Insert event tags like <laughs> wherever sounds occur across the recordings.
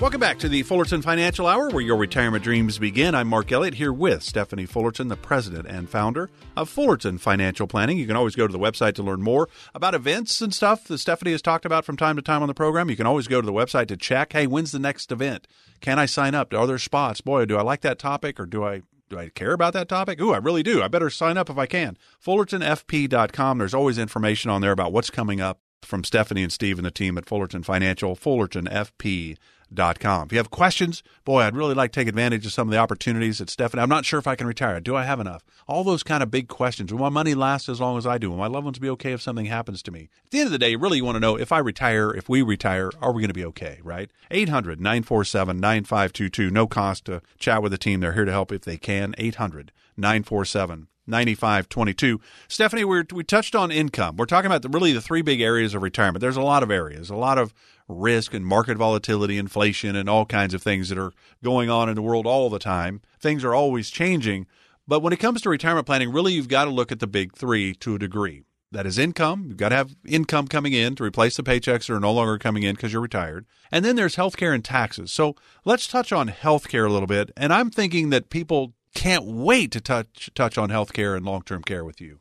Welcome back to the Fullerton Financial Hour, where your retirement dreams begin. I'm Mark Elliott here with Stephanie Fullerton, the president and founder of Fullerton Financial Planning. You can always go to the website to learn more about events and stuff that Stephanie has talked about from time to time on the program. You can always go to the website to check, hey, when's the next event? Can I sign up? Are there spots? Boy, do I like that topic or do I do I care about that topic? Ooh, I really do. I better sign up if I can. FullertonFP.com. There's always information on there about what's coming up from Stephanie and Steve and the team at Fullerton Financial, FullertonFP.com. If you have questions, boy, I'd really like to take advantage of some of the opportunities at Stephanie. I'm not sure if I can retire. Do I have enough? All those kind of big questions. Will my money last as long as I do? Will my loved ones be okay if something happens to me? At the end of the day, really you want to know if I retire, if we retire, are we going to be okay, right? 800 947 9522. No cost to chat with the team. They're here to help if they can. 800 947 9522. Stephanie, we we touched on income. We're talking about the, really the three big areas of retirement. There's a lot of areas, a lot of risk and market volatility, inflation, and all kinds of things that are going on in the world all the time. Things are always changing. But when it comes to retirement planning, really you've got to look at the big three to a degree. That is income. You've got to have income coming in to replace the paychecks that are no longer coming in because you're retired. And then there's healthcare and taxes. So let's touch on healthcare a little bit. And I'm thinking that people can't wait to touch touch on healthcare and long term care with you.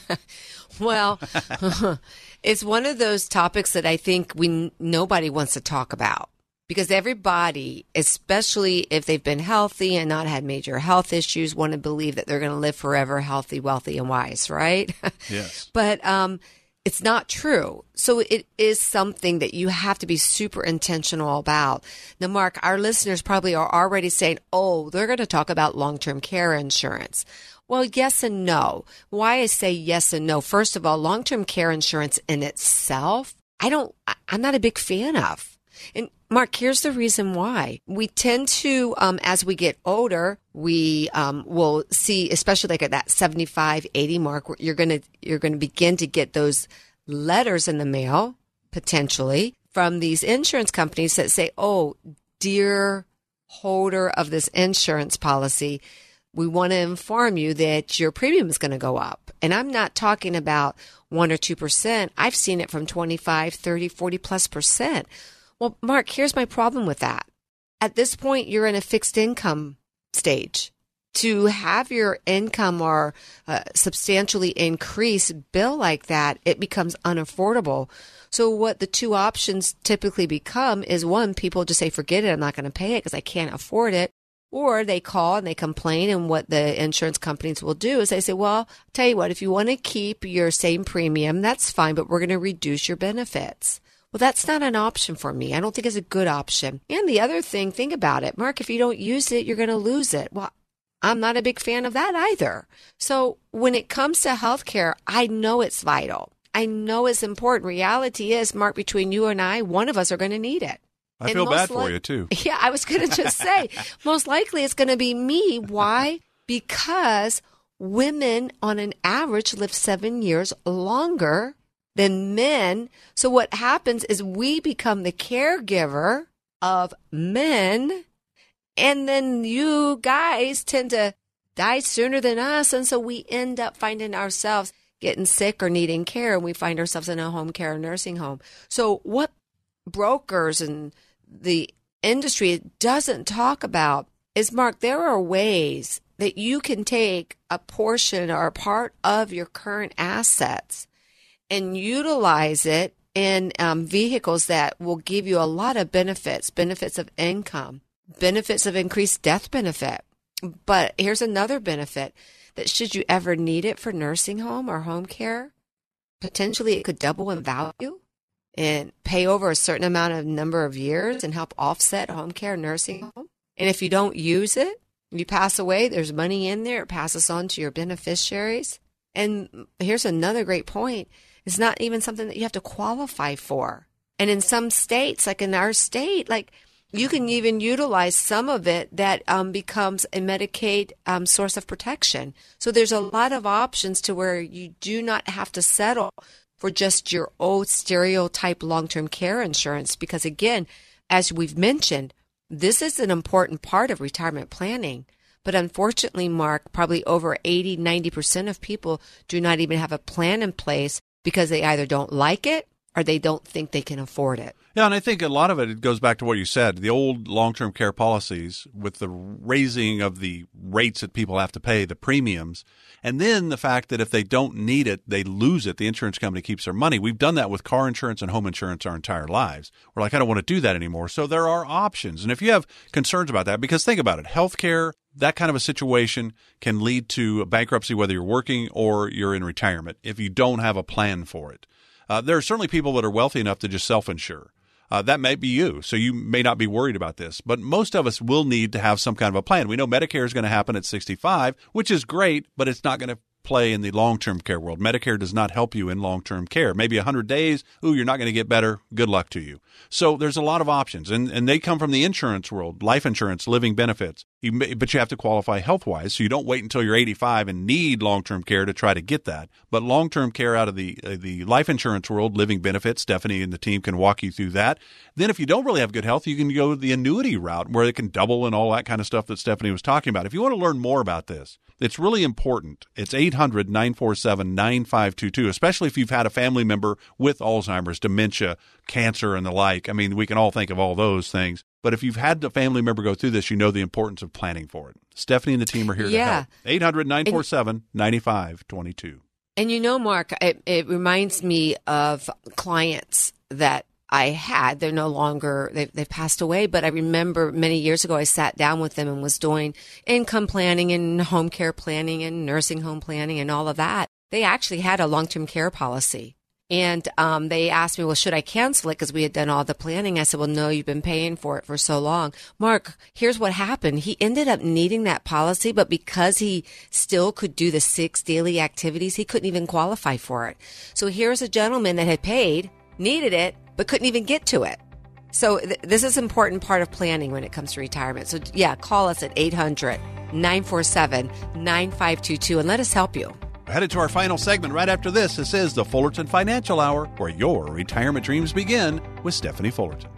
<laughs> well, <laughs> it's one of those topics that I think we nobody wants to talk about because everybody, especially if they've been healthy and not had major health issues, want to believe that they're going to live forever, healthy, wealthy, and wise, right? <laughs> Yes. but um, it's not true. So it is something that you have to be super intentional about. Now, Mark, our listeners probably are already saying, oh, they're going to talk about long term care insurance. Well, yes and no. Why I say yes and no. First of all, long term care insurance in itself, I don't, I'm not a big fan of. And Mark, here's the reason why. We tend to, um, as we get older, we um, will see, especially like at that 75, 80 mark, you're going to, you're going to begin to get those letters in the mail, potentially, from these insurance companies that say, oh, dear holder of this insurance policy, we want to inform you that your premium is going to go up. And I'm not talking about 1 or 2%. I've seen it from 25, 30, 40 plus percent. Well, Mark, here's my problem with that. At this point, you're in a fixed income stage. To have your income or uh, substantially increase bill like that, it becomes unaffordable. So what the two options typically become is one, people just say, forget it. I'm not going to pay it because I can't afford it. Or they call and they complain. And what the insurance companies will do is they say, well, tell you what, if you want to keep your same premium, that's fine, but we're going to reduce your benefits. Well, that's not an option for me. I don't think it's a good option. And the other thing, think about it. Mark, if you don't use it, you're going to lose it. Well, I'm not a big fan of that either. So when it comes to healthcare, I know it's vital. I know it's important. Reality is, Mark, between you and I, one of us are going to need it. I and feel bad for you too. <laughs> Yeah, I was going to just say, <laughs> most likely it's going to be me. Why? Because women on an average live seven years longer than men. So what happens is we become the caregiver of men. And then you guys tend to die sooner than us. And so we end up finding ourselves getting sick or needing care. And we find ourselves in a home care or nursing home. So what brokers and the industry doesn't talk about is Mark, there are ways that you can take a portion or a part of your current assets and utilize it in um, vehicles that will give you a lot of benefits benefits of income, benefits of increased death benefit. But here's another benefit that should you ever need it for nursing home or home care, potentially it could double in value and pay over a certain amount of number of years and help offset home care nursing home. And if you don't use it, you pass away, there's money in there, it passes on to your beneficiaries. And here's another great point it's not even something that you have to qualify for. And in some states, like in our state, like you can even utilize some of it that um, becomes a Medicaid um, source of protection. So there's a lot of options to where you do not have to settle for just your old stereotype long-term care insurance. Because again, as we've mentioned, this is an important part of retirement planning. But unfortunately, Mark, probably over 80, 90% of people do not even have a plan in place because they either don't like it or they don't think they can afford it. Yeah, and I think a lot of it, goes back to what you said. The old long term care policies with the raising of the rates that people have to pay, the premiums, and then the fact that if they don't need it, they lose it. The insurance company keeps their money. We've done that with car insurance and home insurance our entire lives. We're like, I don't want to do that anymore. So there are options. And if you have concerns about that, because think about it, healthcare, that kind of a situation can lead to bankruptcy, whether you're working or you're in retirement, if you don't have a plan for it. Uh, there are certainly people that are wealthy enough to just self insure. Uh, that may be you, so you may not be worried about this. But most of us will need to have some kind of a plan. We know Medicare is going to happen at 65, which is great, but it's not going to play in the long term care world. Medicare does not help you in long term care. Maybe 100 days, ooh, you're not going to get better. Good luck to you. So there's a lot of options, and, and they come from the insurance world life insurance, living benefits. You may, but you have to qualify health wise. So you don't wait until you're 85 and need long term care to try to get that. But long term care out of the uh, the life insurance world, living benefits, Stephanie and the team can walk you through that. Then if you don't really have good health, you can go the annuity route where it can double and all that kind of stuff that Stephanie was talking about. If you want to learn more about this, it's really important. It's 800 947 9522, especially if you've had a family member with Alzheimer's, dementia, cancer, and the like. I mean, we can all think of all those things. But if you've had a family member go through this, you know the importance of planning for it. Stephanie and the team are here Yeah. to help. 800 947 9522. And you know, Mark, it, it reminds me of clients that I had. They're no longer, they've, they've passed away, but I remember many years ago, I sat down with them and was doing income planning and home care planning and nursing home planning and all of that. They actually had a long term care policy. And um, they asked me, well, should I cancel it? Because we had done all the planning. I said, well, no, you've been paying for it for so long. Mark, here's what happened. He ended up needing that policy, but because he still could do the six daily activities, he couldn't even qualify for it. So here's a gentleman that had paid, needed it, but couldn't even get to it. So th- this is an important part of planning when it comes to retirement. So yeah, call us at 800 947 9522 and let us help you. Headed to our final segment right after this. This is the Fullerton Financial Hour, where your retirement dreams begin with Stephanie Fullerton.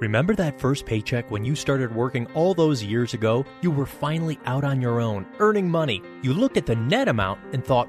Remember that first paycheck when you started working all those years ago? You were finally out on your own, earning money. You looked at the net amount and thought,